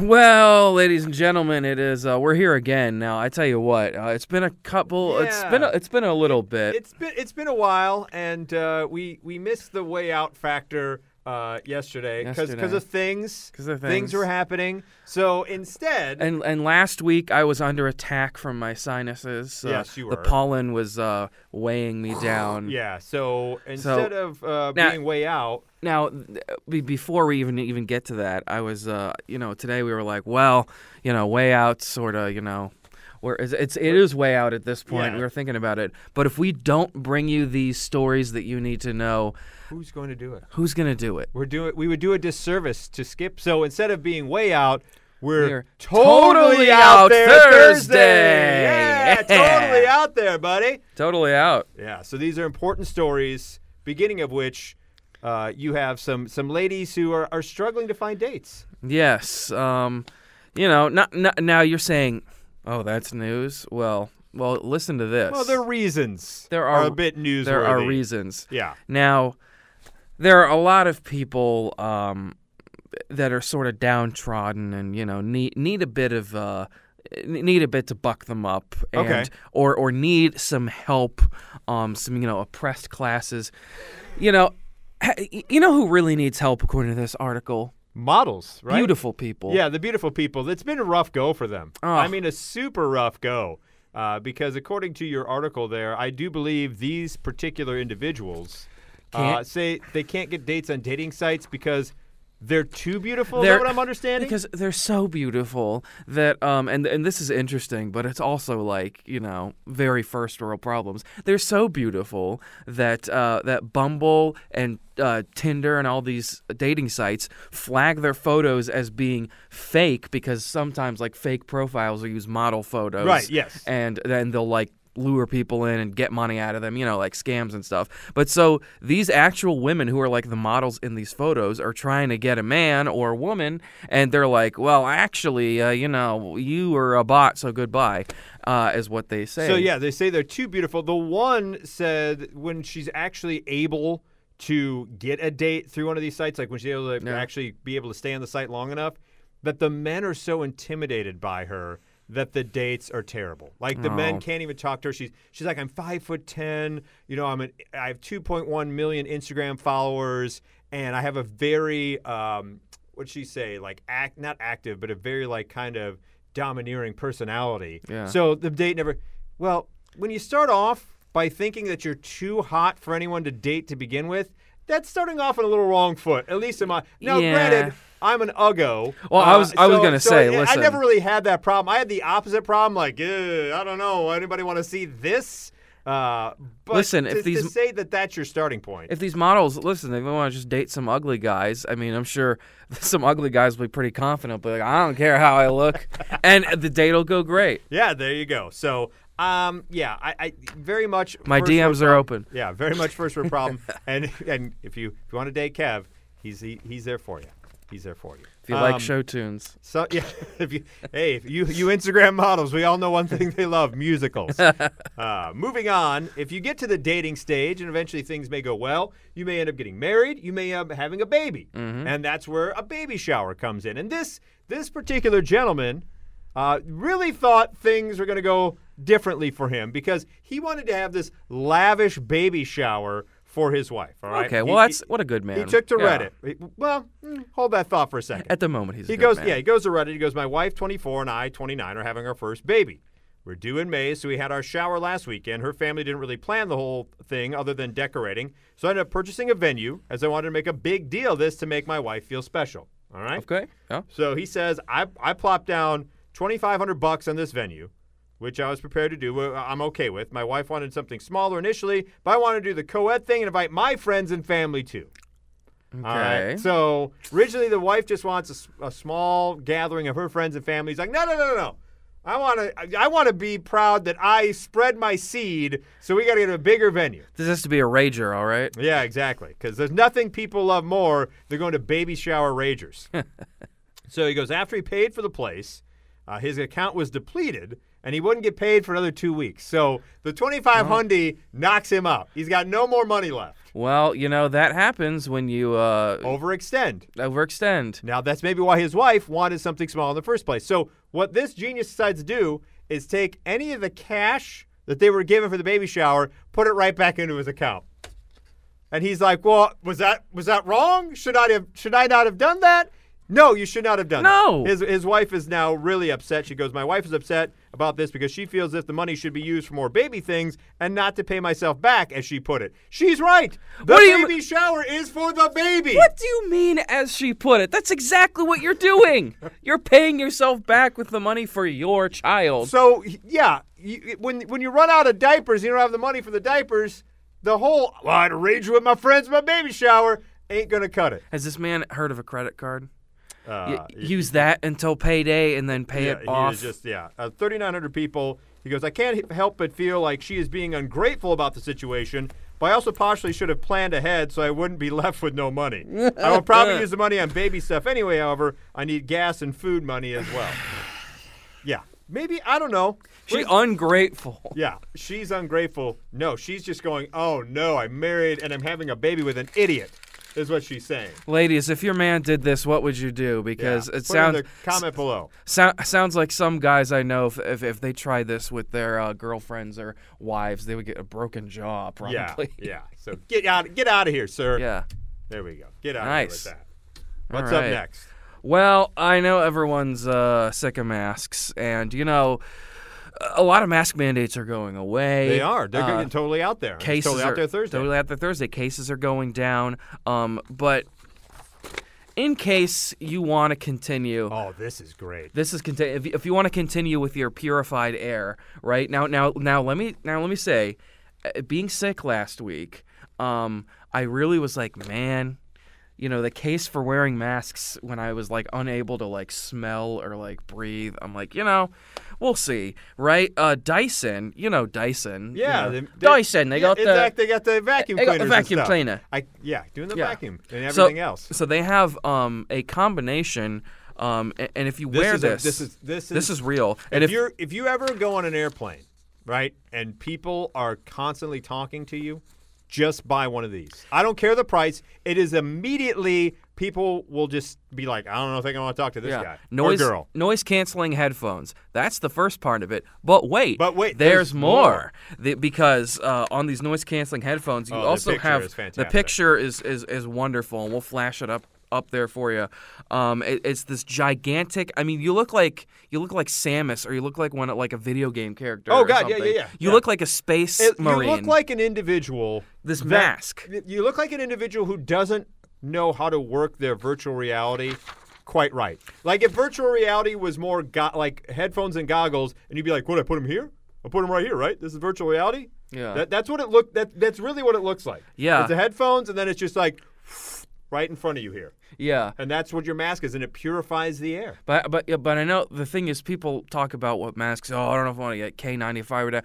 Well, ladies and gentlemen, it is. Uh, we're here again. Now, I tell you what, uh, it's been a couple. Yeah. It's been. A, it's been a little bit. It's been it's been a while, and uh, we we missed the way out factor uh, yesterday because of things 'Cause of things things. were happening. So instead, and and last week I was under attack from my sinuses. Uh, Yes, you were. The pollen was uh, weighing me down. yeah. So instead of uh, Now- being way out, Now, th- before we even even get to that, I was, uh, you know, today we were like, well, you know, way out, sort of, you know, where it's, it's it is way out at this point. Yeah. We were thinking about it, but if we don't bring you these stories that you need to know, who's going to do it? who's gonna do it? We're doing we would do a disservice to skip. So instead of being way out. We're, We're totally, totally out out there Thursday. Yeah, Yeah. totally out there, buddy. Totally out. Yeah, so these are important stories, beginning of which uh, you have some some ladies who are, are struggling to find dates. Yes. Um, you know, not, not, now you're saying, oh, that's news. Well, well, listen to this. Well, there are reasons There are, are- a bit newsworthy. there are reasons. Yeah. Now, there are a lot of people um, that are sort of downtrodden and you know need need a bit of uh, need a bit to buck them up and Okay. or or need some help, um, some you know oppressed classes. You know, you know who really needs help according to this article? Models, right? Beautiful people. Yeah, the beautiful people. It's been a rough go for them. Oh. I mean, a super rough go. Uh, because according to your article there, I do believe these particular individuals uh, say they can't get dates on dating sites because they're too beautiful. They're- that what I'm understanding? because they're so beautiful that um and and this is interesting but it's also like you know very first world problems they're so beautiful that uh that bumble and uh, Tinder and all these dating sites flag their photos as being fake because sometimes like fake profiles will use model photos. Right, yes. And then they'll like lure people in and get money out of them, you know, like scams and stuff. But so these actual women who are like the models in these photos are trying to get a man or a woman, and they're like, well, actually, uh, you know, you are a bot, so goodbye, uh, is what they say. So yeah, they say they're too beautiful. The one said when she's actually able to get a date through one of these sites, like when she's able to Yeah. actually be able to stay on the site long enough, that the men are so intimidated by her that the dates are terrible. Like the Oh. men can't even talk to her. She's she's like, I'm five foot ten. You know, I'm an I have 2.1 million Instagram followers, and I have a very um, what'd she say? Like act not active, but a very like kind of domineering personality. Yeah. So the date never. Well, when you start off by thinking that you're too hot for anyone to date to begin with, that's starting off on a little wrong foot. At least in my now, Yeah. granted. I'm an uggo. Well, I was- I was so- gonna so say, I- I never really had that problem. I had the opposite problem. Like, "Ugh, I don't know. Anybody want to see this? Uh, but Listen, to, if these- to say that that's your starting point. if these models listen, they want to just date some ugly guys. I mean, I'm sure some ugly guys will be pretty confident, but like, I don't care how I look, and the date will go great. yeah, there you go. So, um, yeah, I, I very much My DMs are open. Yeah, very much first world problem. and and if you if you want to date Kev, he's he, he's there for you. He's there for you. If you like Um, show tunes, So yeah, if you hey, if you you Instagram models, we all know one thing they love: musicals. uh, moving on, if you get to the dating stage and eventually things may go well, you may end up getting married. You may end up having a baby, and that's where a baby shower comes in. And this this particular gentleman uh, really thought things were going to go differently for him because he wanted to have this lavish baby shower for his wife. All right. okay. He- Well, that's he- what a good man. he took to. Reddit. Well, mm, hold that thought for a second. At the moment, he's. a He good goes, man. yeah, he goes to Reddit. He goes, my wife, 24, and I, 29, are having our first baby. We're due in May, so we had our shower last weekend. Her family didn't really plan the whole thing other than decorating, so I ended up purchasing a venue as I wanted to make a big deal of this to make my wife feel special. All right. Okay. Yeah. So he says, I, I plopped down 2500 bucks on this venue, which I was prepared to do. I'm okay with. My wife wanted something smaller initially, but I wanted to do the co-ed thing and invite my friends and family too. Okay. All right. So originally, the wife just wants a small gathering of her friends and family. He's like, no, no, no, no, no. I want to. I want to be proud that I spread my seed. So we got to get a bigger venue. this has to be a rager, all right. Yeah, exactly. Because there's nothing people love more than going to baby shower ragers. so he goes after he paid for the place, uh, his account was depleted, and he wouldn't get paid for another two weeks. So the 25 hundy knocks him out. He's got no more money left. Well, you know that happens when you uh, Overextend. overextend. Now, that's maybe why his wife wanted something small in the first place. So, what this genius decides to do is take any of the cash that they were given for the baby shower, put it right back into his account. And he's like, "Well, was that was that wrong? Should I have should I not have done that?" No, you should not have done No. that. His his wife is now really upset. She goes, "My wife is upset about this because she feels if the money should be used for more baby things and not to pay myself back, as she put it." She's right. The What do you- baby shower is for the baby. What do you mean, as she put it? That's exactly what you're doing. you're paying yourself back with the money for your child. So yeah, you, when when you run out of diapers, you don't have the money for the diapers. The whole well, I'd arrange with my friends my baby shower ain't gonna cut it. Has this man heard of a credit card? Uh, use that until payday and then pay yeah, it off. just yeah, uh, 3,900 people. He goes, I can't help but feel like she is being ungrateful about the situation. But I also partially should have planned ahead so I wouldn't be left with no money. I will probably use the money on baby stuff anyway. However, I need gas and food money as well. Yeah, maybe I don't know. she ungrateful. Yeah, she's ungrateful. No, she's just going, oh no, I'm married and I'm having a baby with an idiot, is what she's saying. Ladies, if your man did this, what would you do? Yeah. Because Put it in sounds comment below. so, sounds like some guys I know, if, if, if they try this with their uh, girlfriends or wives, they would get a broken jaw, probably. yeah. yeah. So get out, get out of here, sir. Yeah. There we go. Get out Nice. of here with that. What's up next? Well, I know everyone's uh, sick of masks, and you know, a lot of mask mandates are going away. They are. They're Uh, getting totally out there. It's cases totally are out there Thursday. Totally out there Thursday. Cases are going down. Um, but in case you want to continue, oh, this is great. this is conti- if, if you want to continue with your purified air, right now, now, now, let me now let me say, uh, being sick last week, um, I really was like, man. You know the case for wearing masks when I was like unable to like smell or like breathe. I'm like, you know, we'll see, right? Uh, Dyson, you know Dyson. you Yeah, know. they- they- Dyson. They yeah, got in the fact, they got the vacuum they got the and vacuum stuff. cleaner. I yeah, doing the Yeah. vacuum and So- everything else. So they have um, a combination, um, a- and if you This wear is a- this, this is this is this is real. if, And if you're if you ever go on an airplane, right, and people are constantly talking to you, just buy one of these. I don't care the price. It is immediately people will just be like, I don't know if I want to talk to this yeah, guy noise or girl. noise canceling headphones. That's the first part of it. But wait, But wait, there's, there's more. The- because uh, on these noise canceling headphones, you Oh, also picture have the picture is, is is wonderful, and we'll flash it up up there for you. Um, it- it's this gigantic. I mean, you look like you look like Samus, or you look like one like a video game character. Oh, God, yeah, yeah, yeah, You yeah. look like a space It- marine. You look like an individual. This that- mask. You look like an individual who doesn't know how to work their virtual reality quite right. Like if virtual reality was more go- like headphones and goggles, and you'd be like, "What? I put them here? I put them right here, right? This is virtual reality." Yeah. That, that's what it look. That that's really what it looks like. Yeah. It's the headphones, and then it's just like right in front of you here, yeah. and that's what your mask is, and it purifies the air. But but yeah, but I know the thing is people talk about what masks. Oh, I don't know if I want to get K95 or that.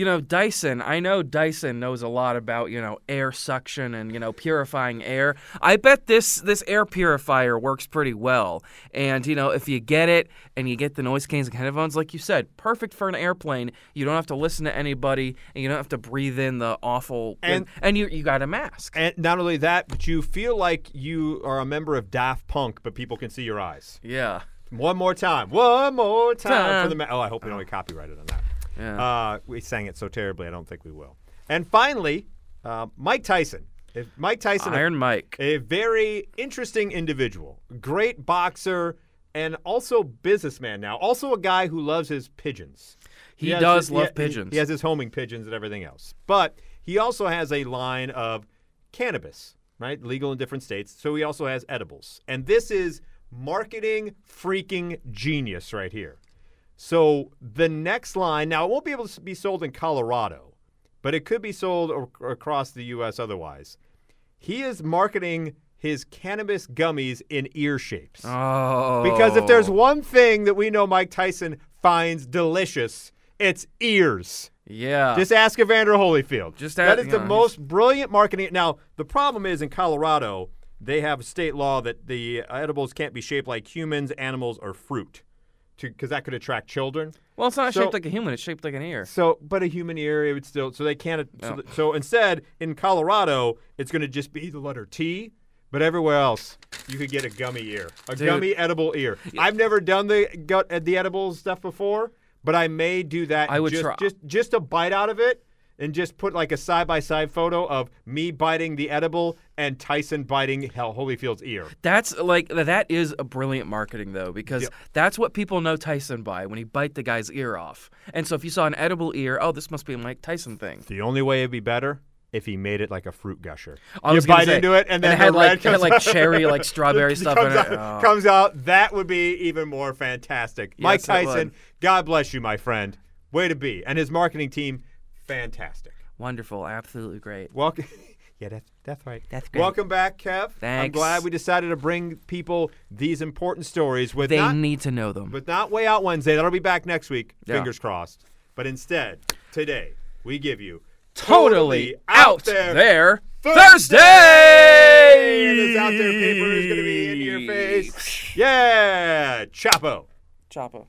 You know, Dyson. I know Dyson knows a lot about you know air suction and you know purifying air. I bet this this air purifier works pretty well. And you know, if you get it and you get the noise canceling headphones, like you said, perfect for an airplane. You don't have to listen to anybody, and you don't have to breathe in the awful. And- and you you got a mask. And not only that, but you feel like you are a member of Daft Punk, but people can see your eyes. yeah. One more time. One more time, Time. for the. Ma- oh, I hope we don't get copyrighted on that. Yeah. Uh, we sang it so terribly. I don't think we will. And finally, uh, Mike Tyson. If Mike Tyson, a- Iron Mike. a very interesting individual, great boxer, and also businessman. Now, also a guy who loves his pigeons. He has does his- love he- pigeons. He has his homing pigeons and everything else. But he also has a line of cannabis, right? Legal in different states. So he also has edibles. And this is marketing freaking genius right here. So the next line, now it won't be able to be sold in Colorado, but it could be sold across the U.S. otherwise. He is marketing his cannabis gummies in ear shapes. Oh. Because if there's one thing that we know Mike Tyson finds delicious, it's ears. yeah. Just ask Evander Holyfield. Just that is the yeah, most brilliant marketing. Now, the problem is in Colorado, they have a state law that the edibles can't be shaped like humans, animals, or fruit because that could attract children. Well, it's not So- shaped like a human. It's shaped like an ear. So, but a human ear, it would still. So they can't. So, so instead, in Colorado, it's going to just be the letter T. But everywhere else, you could get a gummy ear, a Dude. gummy edible ear. I've never done the gut the edible stuff before, but I may do that. I would just, try. just just a bite out of it, and just put like a side by side photo of me biting the edible and Tyson biting Hell Holyfield's ear. That's like that is a brilliant marketing though because Yep. that's what people know Tyson by when he bite the guy's ear off. And so if you saw an edible ear, oh, this must be a Mike Tyson thing. The only way it'd be better if he made it like a fruit gusher. I you bite say, into it, and then it had like had like cherry, like strawberry stuff in comes it. out, Oh. comes out. That would be even more fantastic. Mike Tyson. God bless you, my friend. Way to be, and his marketing team, fantastic. Wonderful, absolutely great. Welcome. Yeah, that's that's right. That's great. Welcome back, Kev. Thanks. I'm glad we decided to bring people these important stories with They not, need to know them. But not Way Out Wednesday. That'll be back next week. Yeah. Fingers crossed. But instead, today we give you totally out there, Thursday. And this out there paper is going to be in your face. Yeah, Chapo. Chapo.